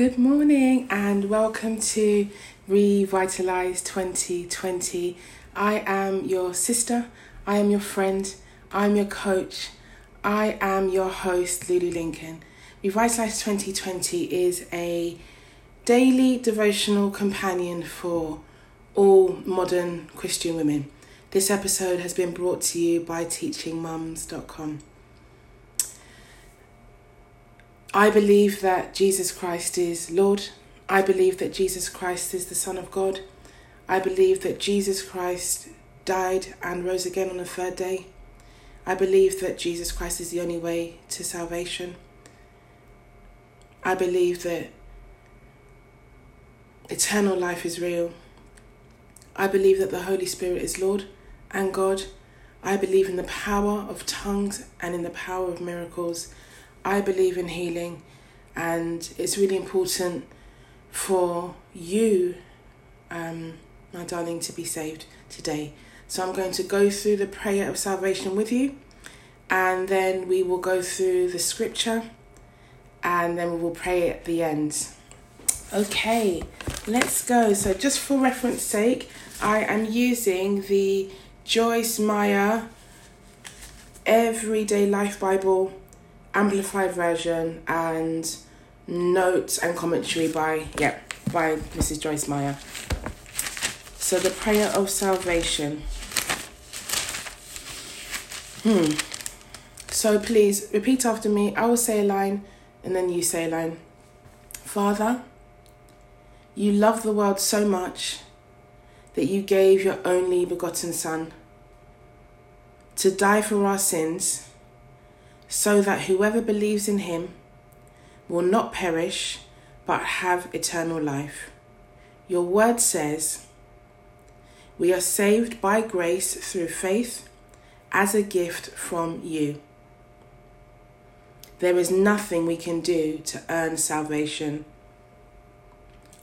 Good morning and welcome to Revitalize 2020. I am your sister, I am your friend, I'm your coach, I am your host, Lulu Lincoln. Revitalize 2020 is a daily devotional companion for all modern Christian women. This episode has been brought to you by teachingmums.com. I believe that Jesus Christ is Lord. I believe that Jesus Christ is the Son of God. I believe that Jesus Christ died and rose again on the third day. I believe that Jesus Christ is the only way to salvation. I believe that eternal life is real. I believe that the Holy Spirit is Lord and God. I believe in the power of tongues and in the power of miracles. I believe in healing, and it's really important for you, um, my darling, to be saved today. So I'm going to go through the prayer of salvation with you, and then we will go through the scripture, and then we will pray at the end. Okay, let's go. So, just for reference sake, I am using the Joyce Meyer Everyday Life Bible amplified version and notes and commentary by yeah by Mrs. Joyce Meyer. So the prayer of salvation. Hmm. So please repeat after me. I will say a line and then you say a line. Father, you love the world so much that you gave your only begotten Son to die for our sins so that whoever believes in him will not perish but have eternal life. Your word says, We are saved by grace through faith as a gift from you. There is nothing we can do to earn salvation.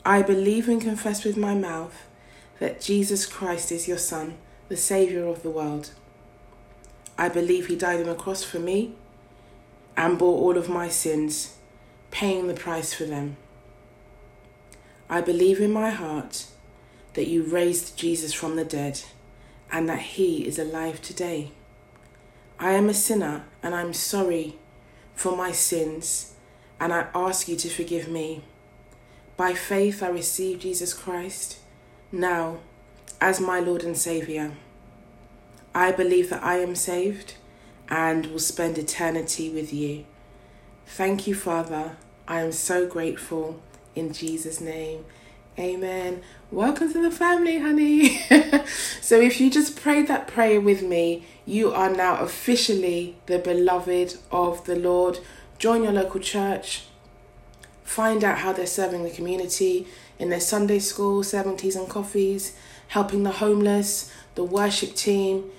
I believe and confess with my mouth that Jesus Christ is your Son, the Saviour of the world. I believe He died on the cross for me and bore all of my sins, paying the price for them. I believe in my heart that you raised Jesus from the dead and that he is alive today. I am a sinner and I'm sorry for my sins and I ask you to forgive me. By faith, I receive Jesus Christ now as my Lord and Saviour. I believe that I am saved and will spend eternity with you. Thank you, Father. I am so grateful in Jesus' name. Amen. Welcome to the family, honey. so, if you just prayed that prayer with me, you are now officially the beloved of the Lord. Join your local church. Find out how they're serving the community in their Sunday school, serving teas and coffees, helping the homeless, the worship team,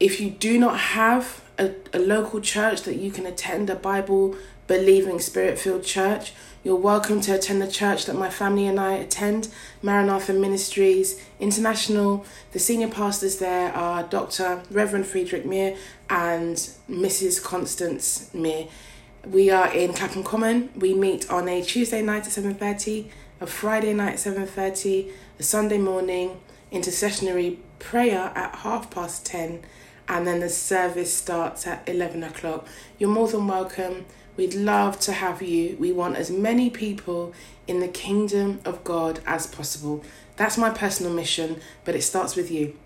if you do not have a, a local church that you can attend, a Bible believing, spirit filled church, you're welcome to attend the church that my family and I attend, Maranatha Ministries International. The senior pastors there are Dr. Reverend Friedrich Mir and Mrs. Constance Mir. We are in Clapham Common. We meet on a Tuesday night at 7.30, a Friday night at 7.30, a Sunday morning, intercessionary prayer at half past 10 and then the service starts at 11 o'clock. You're more than welcome. We'd love to have you. We want as many people in the kingdom of God as possible. That's my personal mission, but it starts with you.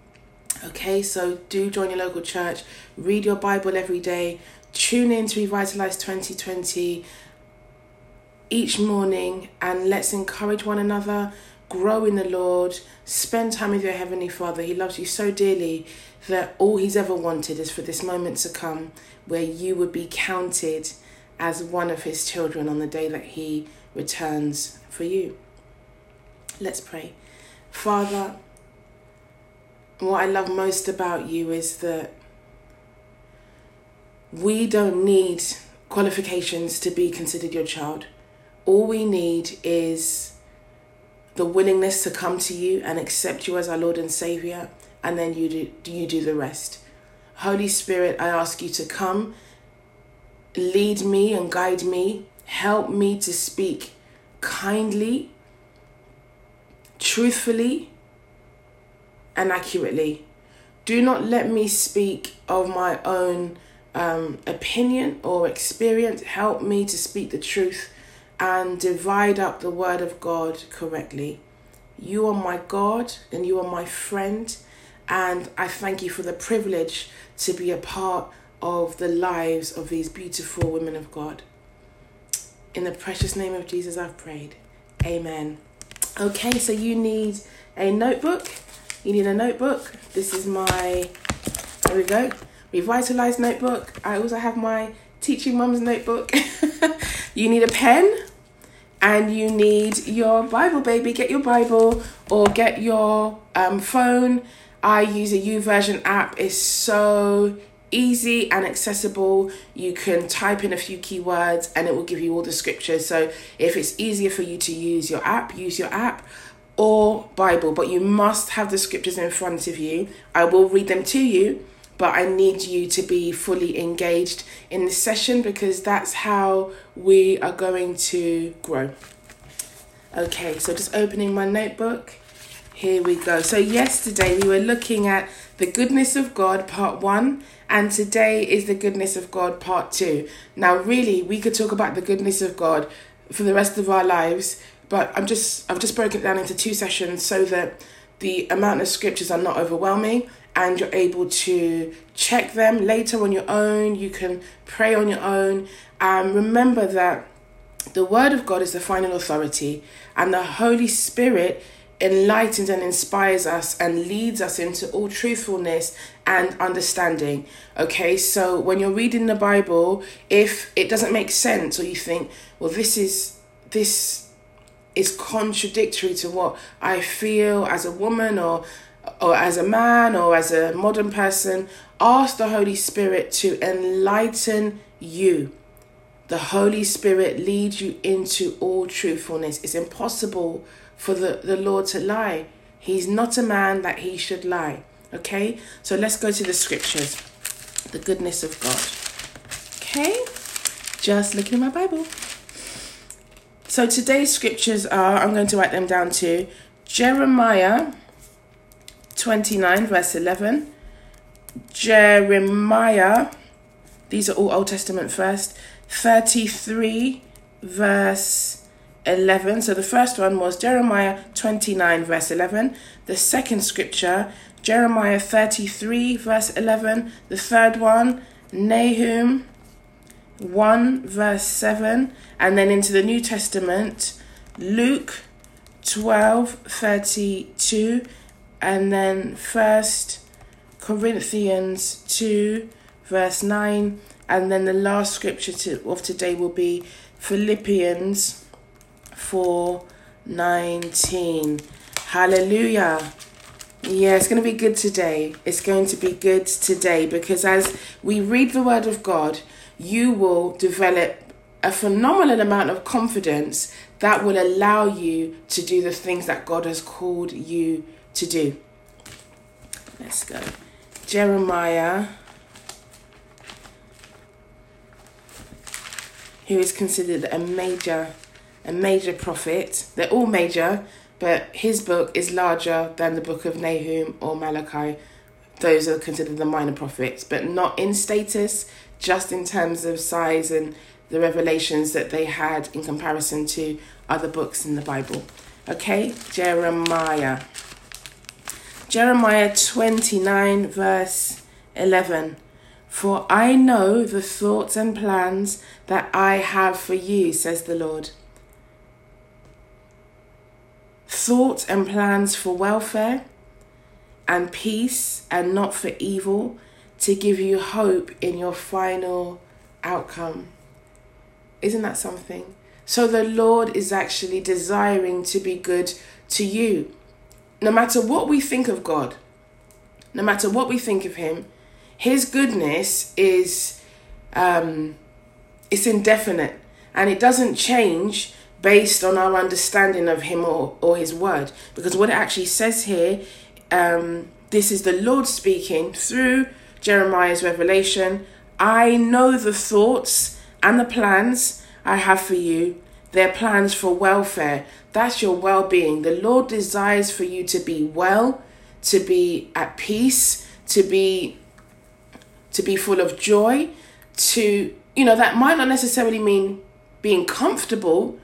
Okay, so do join your local church, read your Bible every day, tune in to Revitalize 2020 each morning, and let's encourage one another, grow in the Lord, spend time with your Heavenly Father. He loves you so dearly that all he's ever wanted is for this moment to come where you would be counted as one of his children on the day that he returns for you. Let's pray. Father, what I love most about you is that we don't need qualifications to be considered your child. All we need is the willingness to come to you and accept you as our Lord and Savior and then you do you do the rest. Holy Spirit, I ask you to come, lead me and guide me, help me to speak kindly, truthfully, and accurately. Do not let me speak of my own um, opinion or experience. Help me to speak the truth and divide up the word of God correctly. You are my God and you are my friend, and I thank you for the privilege to be a part of the lives of these beautiful women of God. In the precious name of Jesus, I've prayed. Amen. Okay, so you need a notebook. You need a notebook. This is my, there we go, revitalized notebook. I also have my teaching mum's notebook. you need a pen and you need your Bible, baby. Get your Bible or get your um, phone. I use a YouVersion app. It's so easy and accessible. You can type in a few keywords and it will give you all the scriptures. So if it's easier for you to use your app, use your app or Bible, but you must have the scriptures in front of you. I will read them to you, but I need you to be fully engaged in this session because that's how we are going to grow. Okay, so just opening my notebook. Here we go. So, yesterday we were looking at the goodness of God, part one, and today is the goodness of God, part two. Now, really, we could talk about the goodness of God for the rest of our lives, but I'm just I've just broken it down into two sessions so that the amount of scriptures are not overwhelming and you're able to check them later on your own. You can pray on your own. Um, remember that the Word of God is the final authority, and the Holy Spirit enlightens and inspires us and leads us into all truthfulness and understanding. Okay, so when you're reading the Bible, if it doesn't make sense or you think, well, this is this is contradictory to what I feel as a woman or or as a man or as a modern person, ask the Holy Spirit to enlighten you. The Holy Spirit leads you into all truthfulness. It's impossible for the, the Lord to lie. He's not a man that he should lie. Okay? So let's go to the scriptures. The goodness of God. Okay? Just looking at my Bible. So today's scriptures are, I'm going to write them down to Jeremiah 29, verse 11. Jeremiah, these are all Old Testament first. 33, verse 11. So the first one was Jeremiah 29, verse 11. The second scripture, Jeremiah 33, verse 11. The third one, Nahum 1, verse 7. And then into the New Testament, Luke 12, 32. And then First Corinthians 2, verse 9. And then the last scripture to, of today will be Philippians 419. Hallelujah. Yeah, it's going to be good today. It's going to be good today because as we read the Word of God, you will develop a phenomenal amount of confidence that will allow you to do the things that God has called you to do. Let's go. Jeremiah, who is considered a major a major prophet. They're all major, but his book is larger than the book of Nahum or Malachi. Those are considered the minor prophets, but not in status, just in terms of size and the revelations that they had in comparison to other books in the Bible. Okay, Jeremiah. Jeremiah 29, verse 11. For I know the thoughts and plans that I have for you, says the Lord thoughts and plans for welfare and peace and not for evil to give you hope in your final outcome. Isn't that something? So the Lord is actually desiring to be good to you. No matter what we think of God, no matter what we think of Him, His goodness is um, it's indefinite and it doesn't change based on our understanding of him or, or his word. Because what it actually says here, um, this is the Lord speaking through Jeremiah's revelation. I know the thoughts and the plans I have for you, their plans for welfare. That's your well being. The Lord desires for you to be well, to be at peace, to be to be full of joy, to you know, that might not necessarily mean being comfortable,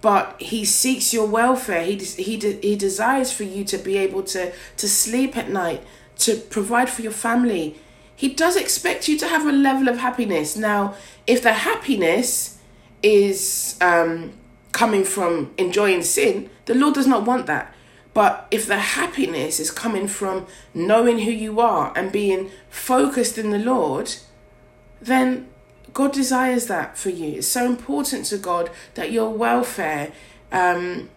but he seeks your welfare. He he he desires for you to be able to to sleep at night, to provide for your family. He does expect you to have a level of happiness. Now, if the happiness is um, coming from enjoying sin, the Lord does not want that. But if the happiness is coming from knowing who you are and being focused in the Lord, then God desires that for you. It's so important to God that your welfare um,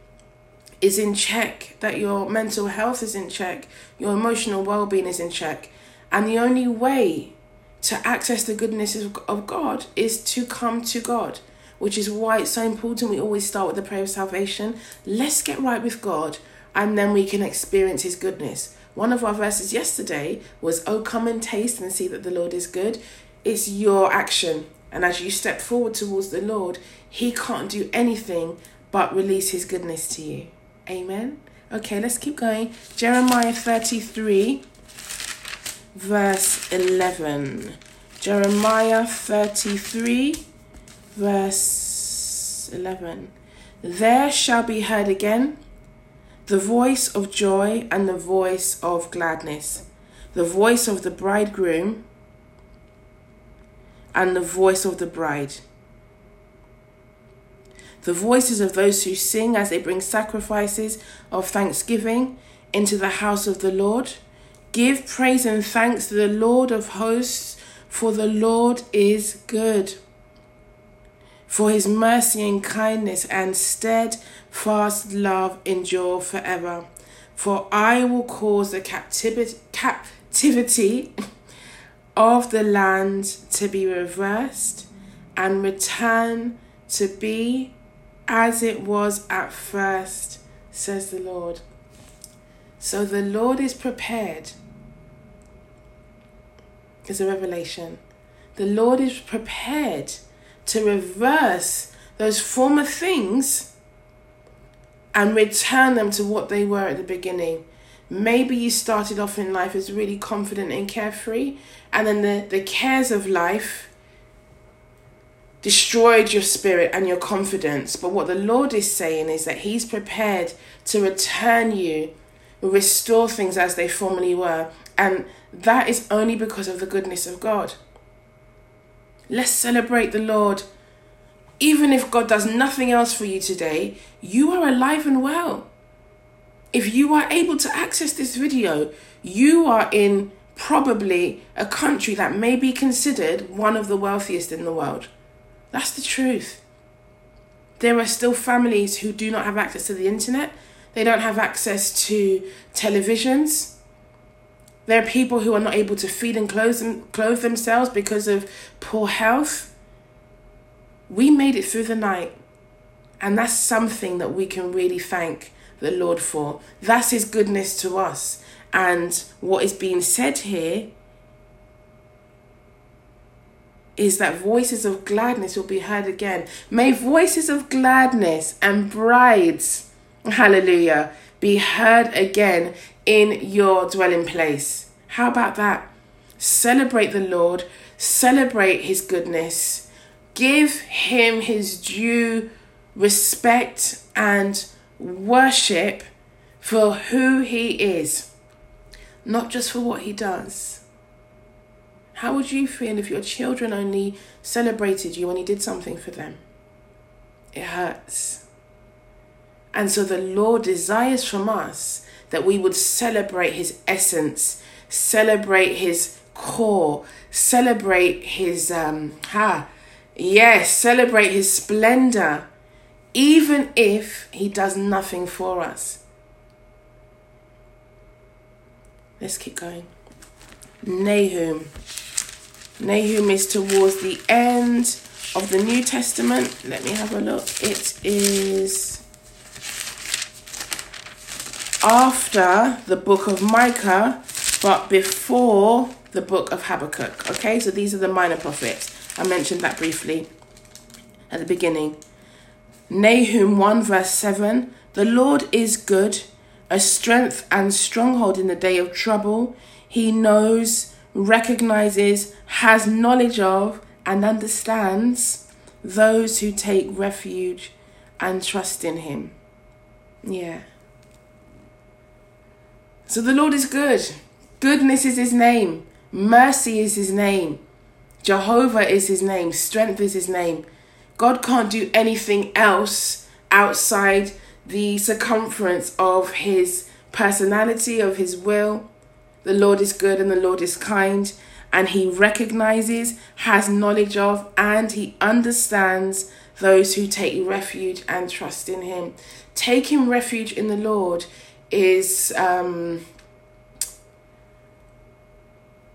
is in check, that your mental health is in check, your emotional well being is in check. And the only way to access the goodness of God is to come to God, which is why it's so important we always start with the prayer of salvation. Let's get right with God and then we can experience his goodness. One of our verses yesterday was, Oh, come and taste and see that the Lord is good. It's your action. And as you step forward towards the Lord, he can't do anything but release his goodness to you. Amen. Okay, let's keep going. Jeremiah 33, verse 11. Jeremiah 33, verse 11. There shall be heard again the voice of joy and the voice of gladness, the voice of the bridegroom and the voice of the bride. The voices of those who sing as they bring sacrifices of thanksgiving into the house of the Lord. Give praise and thanks to the Lord of hosts, for the Lord is good for his mercy and kindness and steadfast love endure forever. For I will cause the captivity, captivity of the land to be reversed and return to be as it was at first, says the Lord. So the Lord is prepared. It's a revelation. The Lord is prepared to reverse those former things and return them to what they were at the beginning. Maybe you started off in life as really confident and carefree, and then the, the cares of life destroyed your spirit and your confidence. But what the Lord is saying is that He's prepared to return you, restore things as they formerly were. And that is only because of the goodness of God. Let's celebrate the Lord. Even if God does nothing else for you today, you are alive and well. If you are able to access this video, you are in probably a country that may be considered one of the wealthiest in the world. That's the truth. There are still families who do not have access to the internet, they don't have access to televisions, there are people who are not able to feed and clothe, them, clothe themselves because of poor health. We made it through the night. And that's something that we can really thank the Lord for. That's His goodness to us. And what is being said here is that voices of gladness will be heard again. May voices of gladness and brides, hallelujah, be heard again in your dwelling place. How about that? Celebrate the Lord, celebrate His goodness, give Him His due respect and worship for who He is, not just for what He does. How would you feel if your children only celebrated you when you did something for them? It hurts. And so the Lord desires from us that we would celebrate his essence, celebrate his core, celebrate his um ha yes, celebrate his splendor, even if he does nothing for us. Let's keep going. Nahum. Nahum is towards the end of the New Testament. Let me have a look. It is after the book of Micah, but before the book of Habakkuk. Okay, so these are the minor prophets. I mentioned that briefly at the beginning. Nahum 1 verse 7 The Lord is good, a strength and stronghold in the day of trouble. He knows, recognizes, has knowledge of, and understands those who take refuge and trust in Him. Yeah. So the Lord is good. Goodness is His name. Mercy is His name. Jehovah is His name. Strength is His name. God can't do anything else outside the circumference of His personality, of His will. The Lord is good and the Lord is kind, and He recognizes, has knowledge of, and He understands those who take refuge and trust in Him. Taking refuge in the Lord is um,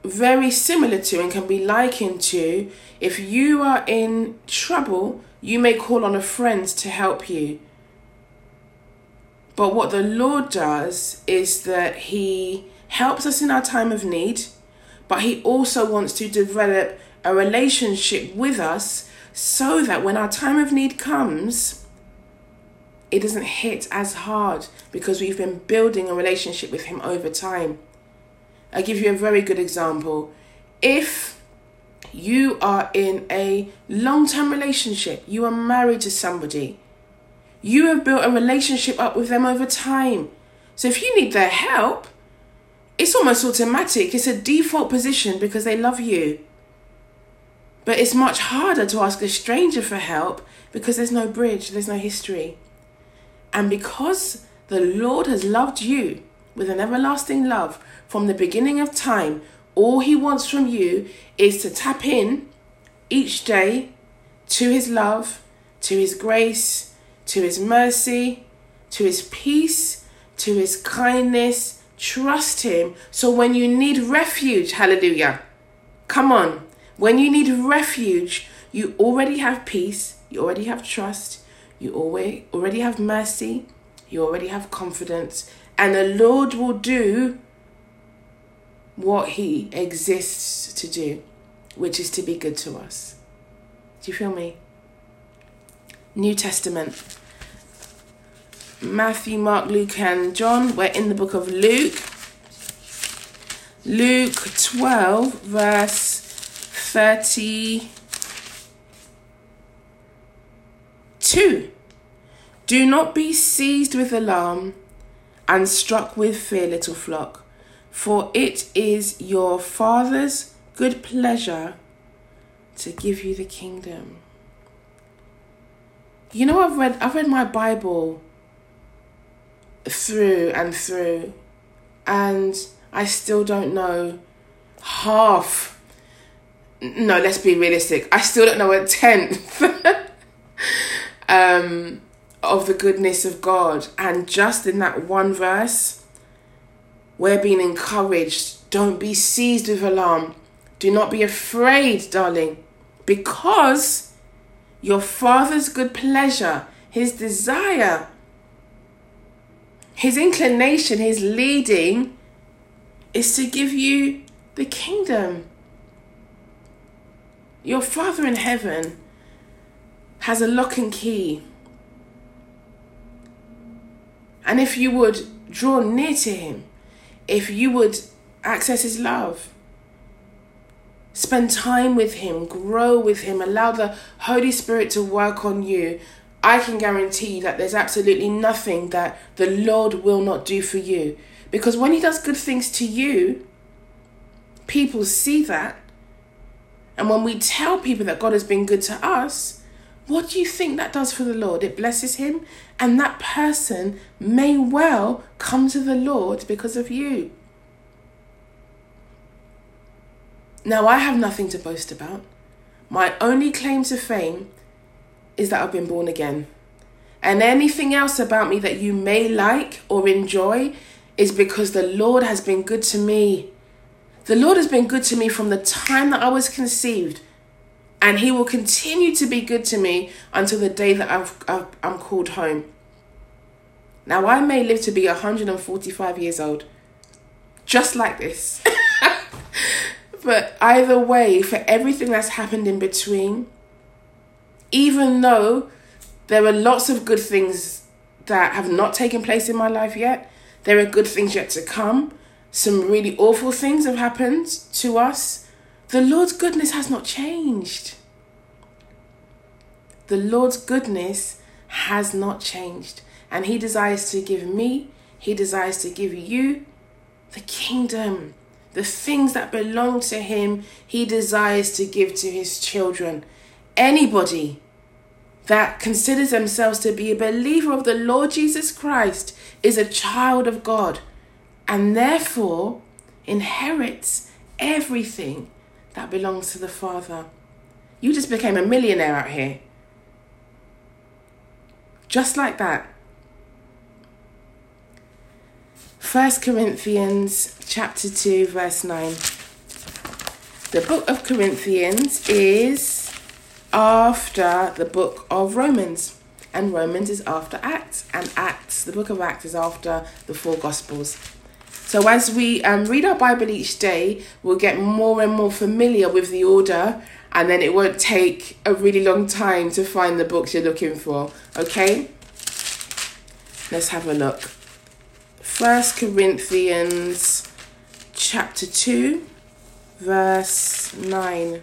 very similar to and can be likened to if you are in trouble, you may call on a friend to help you. But what the Lord does is that He helps us in our time of need, but He also wants to develop a relationship with us so that when our time of need comes, it doesn't hit as hard because we've been building a relationship with Him over time. I'll give you a very good example. If you are in a long term relationship, you are married to somebody, you have built a relationship up with them over time. So if you need their help, it's almost automatic. It's a default position because they love you. But it's much harder to ask a stranger for help because there's no bridge, there's no history. And because the Lord has loved you with an everlasting love from the beginning of time, all He wants from you is to tap in each day to His love, to His grace, to His mercy, to His peace, to His kindness. Trust Him. So when you need refuge, hallelujah, come on. When you need refuge, you already have peace, you already have trust, you always already have mercy, you already have confidence, and the Lord will do what He exists to do, which is to be good to us. Do you feel me? New Testament. Matthew, Mark, Luke, and John. We're in the book of Luke. Luke 12, verse 32. Do not be seized with alarm and struck with fear, little flock, for it is your Father's good pleasure to give you the kingdom. You know, I've read I've read my Bible through and through, and I still don't know half. No, let's be realistic. I still don't know a tenth um, of the goodness of God. And just in that one verse, we're being encouraged. Don't be seized with alarm. Do not be afraid, darling, because your Father's good pleasure, His desire, His inclination, His leading is to give you the kingdom. Your Father in heaven has a lock and key and if you would draw near to Him, if you would access His love, spend time with Him, grow with Him, allow the Holy Spirit to work on you, I can guarantee that there's absolutely nothing that the Lord will not do for you. Because when He does good things to you, people see that. And when we tell people that God has been good to us, what do you think that does for the Lord? It blesses him, and that person may well come to the Lord because of you. Now, I have nothing to boast about. My only claim to fame is that I've been born again. And anything else about me that you may like or enjoy is because the Lord has been good to me. The Lord has been good to me from the time that I was conceived and he will continue to be good to me until the day that I've, I've, I'm called home. Now, I may live to be 145 years old, just like this. but either way, for everything that's happened in between, even though There are lots of good things that have not taken place in my life yet. There are good things yet to come. Some really awful things have happened to us. The Lord's goodness has not changed. The Lord's goodness has not changed. And He desires to give me, He desires to give you the kingdom. The things that belong to Him, He desires to give to His children. Anybody that considers themselves to be a believer of the Lord Jesus Christ is a child of God and therefore inherits everything that belongs to the Father. You just became a millionaire out here. Just like that. First Corinthians chapter 2 verse 9. The book of Corinthians is after the book of Romans and Romans is after Acts and Acts the book of Acts is after the four gospels. So as we um, read our Bible each day, we'll get more and more familiar with the order and then it won't take a really long time to find the books you're looking for. Okay? Let's have a look. First Corinthians chapter 2 verse 9.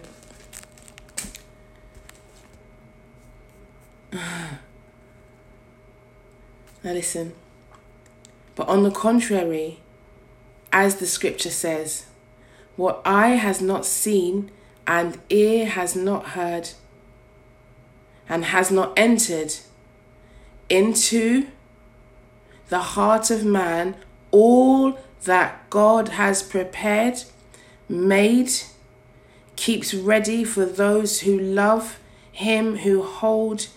Now listen. But on the contrary, as the scripture says, what eye has not seen and ear has not heard and has not entered into the heart of man all that God has prepared, made, keeps ready for those who love Him, who hold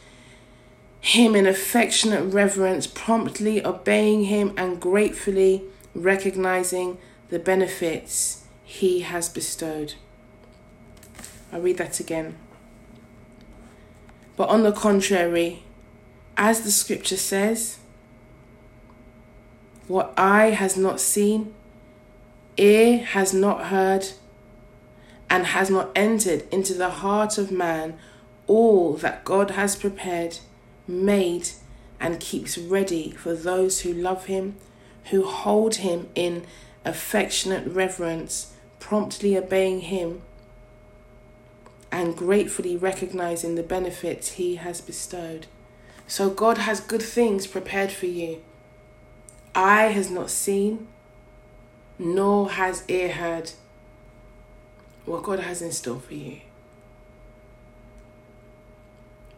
Him in affectionate reverence, promptly obeying Him and gratefully recognizing the benefits He has bestowed. I'll read that again. But on the contrary, as the scripture says, what eye has not seen, ear has not heard, and has not entered into the heart of man all that God has prepared, made, and keeps ready for those who love him who hold him in affectionate reverence, promptly obeying him, and gratefully recognizing the benefits he has bestowed. So God has good things prepared for you. Eye has not seen, nor has ear heard what God has in store for you.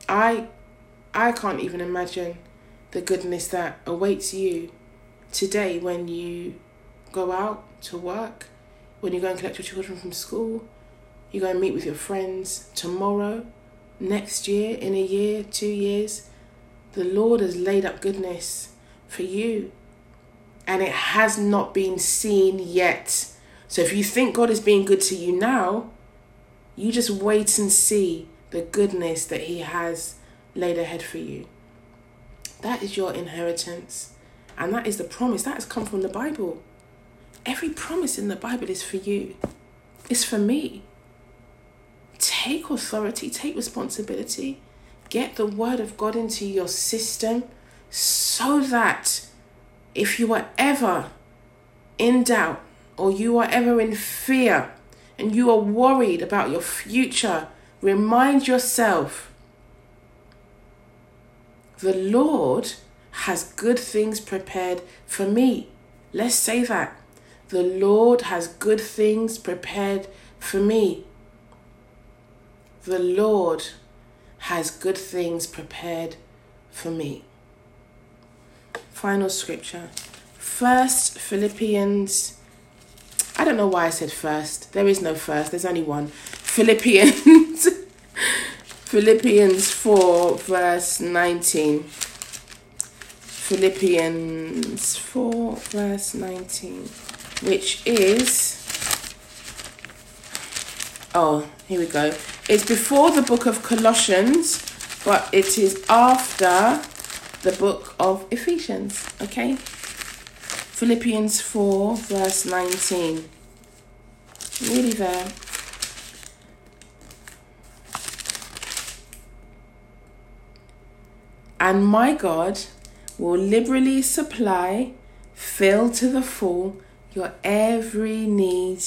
I I can't even imagine the goodness that awaits you today when you go out to work, when you go and collect your children from school, you go and meet with your friends tomorrow, next year, in a year, two years. The Lord has laid up goodness for you and it has not been seen yet. So if you think God is being good to you now, you just wait and see the goodness that He has laid ahead for you. That is your inheritance. And that is the promise that has come from the Bible. Every promise in the Bible is for you, it's for me. Take authority, take responsibility, get the word of God into your system so that if you are ever in doubt or you are ever in fear and you are worried about your future, remind yourself the Lord has good things prepared for me. Let's say that. The Lord has good things prepared for me. The Lord has good things prepared for me. Final scripture. First Philippians. I don't know why I said first. There is no first, there's only one. Philippians. Philippians 4, verse 19. Philippians 4, verse 19, which is. Oh, here we go. It's before the book of Colossians, but it is after the book of Ephesians. Okay? Philippians 4, verse 19. Really there. And my God will liberally supply, fill to the full your every need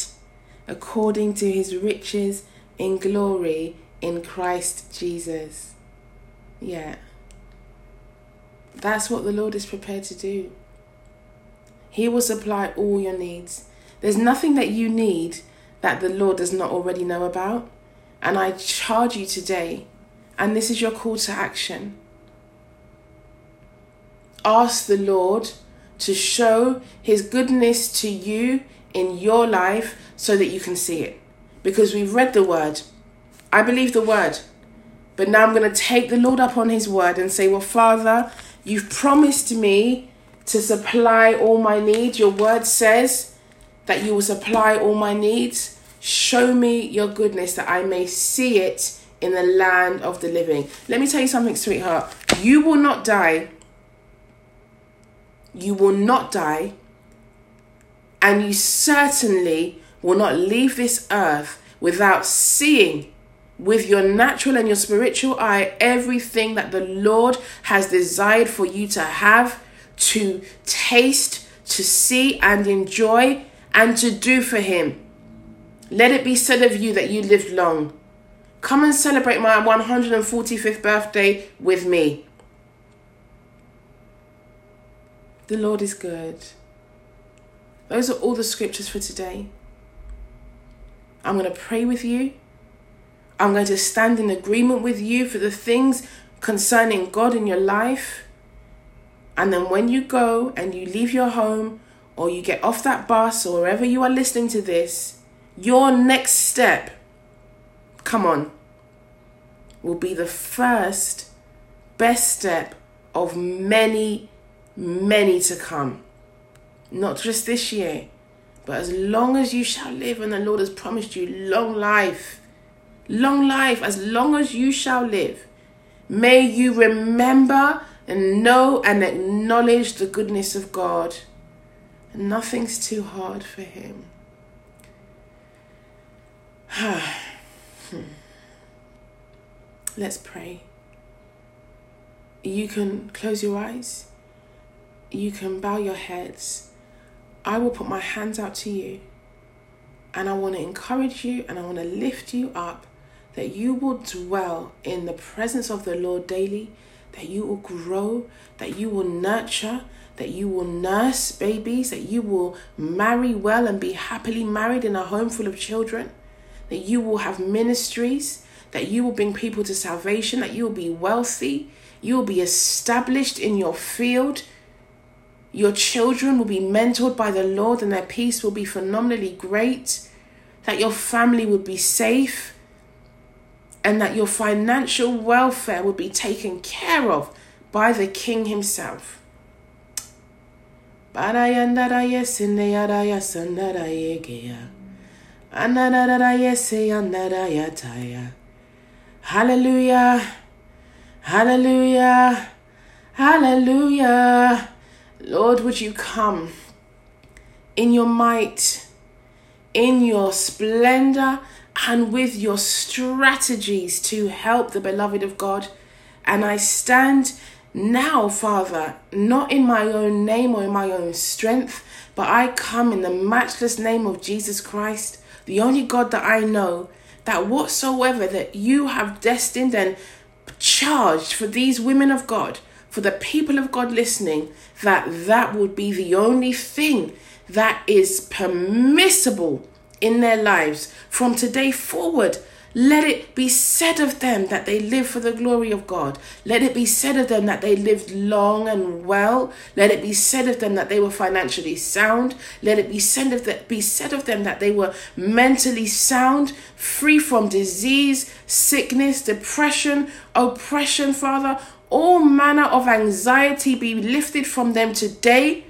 according to his riches in glory in Christ Jesus. Yeah. That's what the Lord is prepared to do. He will supply all your needs. There's nothing that you need that the Lord does not already know about. And I charge you today, and this is your call to action. Ask the Lord to show his goodness to you in your life so that you can see it. Because we've read the word. I believe the word. But now I'm going to take the Lord up on his word and say, Well, Father, you've promised me to supply all my needs. Your word says that you will supply all my needs. Show me your goodness that I may see it in the land of the living. Let me tell you something, sweetheart. You will not die. You will not die. And you certainly will not leave this earth without seeing with your natural and your spiritual eye everything that the Lord has desired for you to have, to taste, to see, and enjoy, and to do for Him. Let it be said of you that you lived long. Come and celebrate my 145th birthday with me. The Lord is good. Those are all the scriptures for today. I'm going to pray with you. I'm going to stand in agreement with you for the things concerning God in your life. And then when you go and you leave your home or you get off that bus or wherever you are listening to this, your next step, come on, will be the first best step of many, many to come. Not just this year, but as long as you shall live and the Lord has promised you long life, long life, as long as you shall live, may you remember and know and acknowledge the goodness of God. Nothing's too hard for Him. Hmm. Let's pray. You can close your eyes. You can bow your heads. I will put my hands out to you. And I want to encourage you and I want to lift you up that you will dwell in the presence of the Lord daily, that you will grow, that you will nurture, that you will nurse babies, that you will marry well and be happily married in a home full of children that you will have ministries, that you will bring people to salvation, that you will be wealthy, you will be established in your field. Your children will be mentored by the Lord and their peace will be phenomenally great. That your family would be safe and that your financial welfare will be taken care of by the King Himself. Hallelujah. Hallelujah. Hallelujah. Lord, would you come in your might, in your splendor, and with your strategies to help the beloved of God? And I stand now, Father, not in my own name or in my own strength, but I come in the matchless name of Jesus Christ the only God that I know, that whatsoever that you have destined and charged for these women of God, for the people of God listening, that that would be the only thing that is permissible in their lives from today forward let it be said of them that they live for the glory of God. Let it be said of them that they lived long and well. Let it be said of them that they were financially sound. Let it be said of, that, be said of them that they were mentally sound, free from disease, sickness, depression, oppression, Father. All manner of anxiety be lifted from them today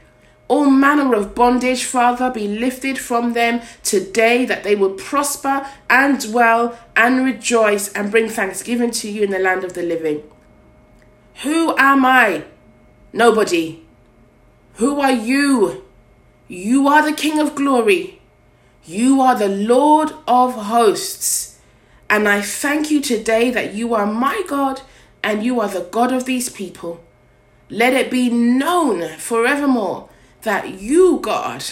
all manner of bondage, Father, be lifted from them today, that they will prosper and dwell and rejoice and bring thanksgiving to you in the land of the living. Who am I? Nobody. Who are you? You are the King of glory. You are the Lord of hosts. And I thank you today that you are my God and you are the God of these people. Let it be known forevermore that you, God,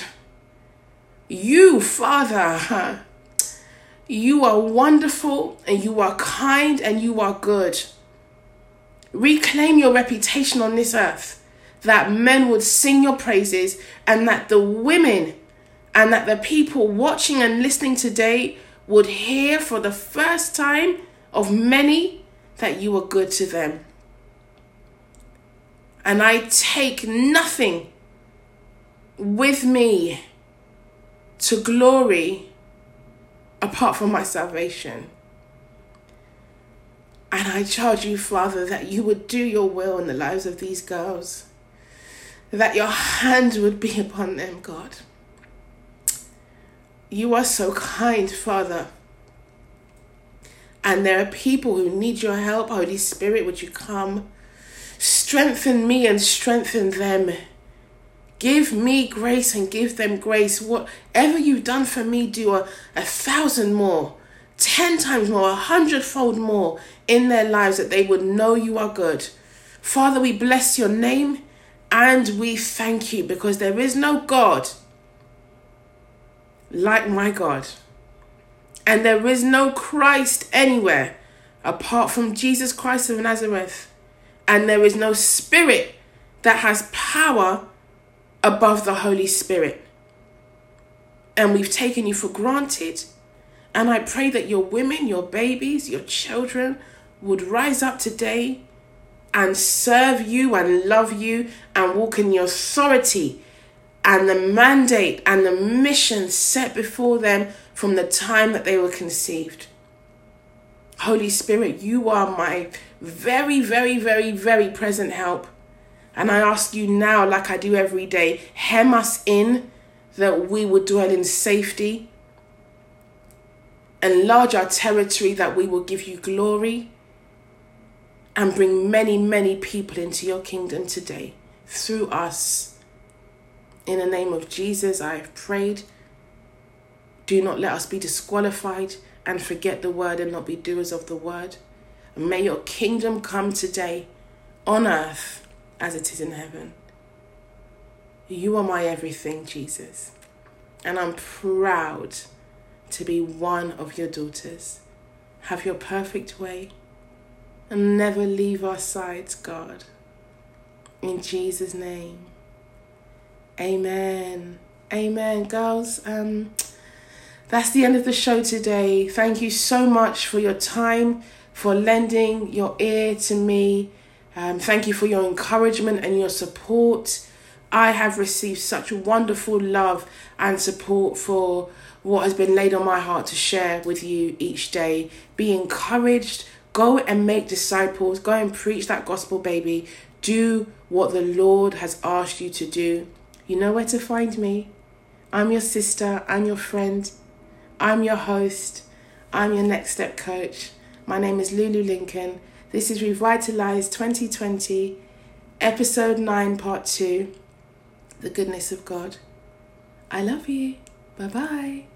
you, Father, you are wonderful and you are kind and you are good. Reclaim your reputation on this earth that men would sing your praises and that the women and that the people watching and listening today would hear for the first time of many that you are good to them. And I take nothing with me to glory apart from my salvation. And I charge you, Father, that you would do your will in the lives of these girls, that your hand would be upon them, God. You are so kind, Father. And there are people who need your help. Holy Spirit, would you come? Strengthen me and strengthen them. Give me grace and give them grace. Whatever you've done for me, do a, a thousand more, ten times more, a hundredfold more in their lives that they would know you are good. Father, we bless your name and we thank you because there is no God like my God. And there is no Christ anywhere apart from Jesus Christ of Nazareth. And there is no spirit that has power above the Holy Spirit. And we've taken you for granted. And I pray that your women, your babies, your children would rise up today and serve you and love you and walk in your authority and the mandate and the mission set before them from the time that they were conceived. Holy Spirit, you are my very, very, very, very present help. And I ask you now, like I do every day, hem us in that we would dwell in safety. Enlarge our territory that we will give you glory and bring many, many people into your kingdom today through us. In the name of Jesus, I have prayed. Do not let us be disqualified and forget the word and not be doers of the word. And may your kingdom come today on earth as it is in heaven. You are my everything, Jesus. And I'm proud to be one of your daughters. Have your perfect way and never leave our sides, God. In Jesus' name. Amen. Amen, girls. Um, that's the end of the show today. Thank you so much for your time, for lending your ear to me. Um, thank you for your encouragement and your support. I have received such wonderful love and support for what has been laid on my heart to share with you each day. Be encouraged. Go and make disciples. Go and preach that gospel, baby. Do what the Lord has asked you to do. You know where to find me. I'm your sister, I'm your friend, I'm your host, I'm your next step coach. My name is Lulu Lincoln. This is Revitalize 2020, episode 9, part 2 The Goodness of God. I love you. Bye bye.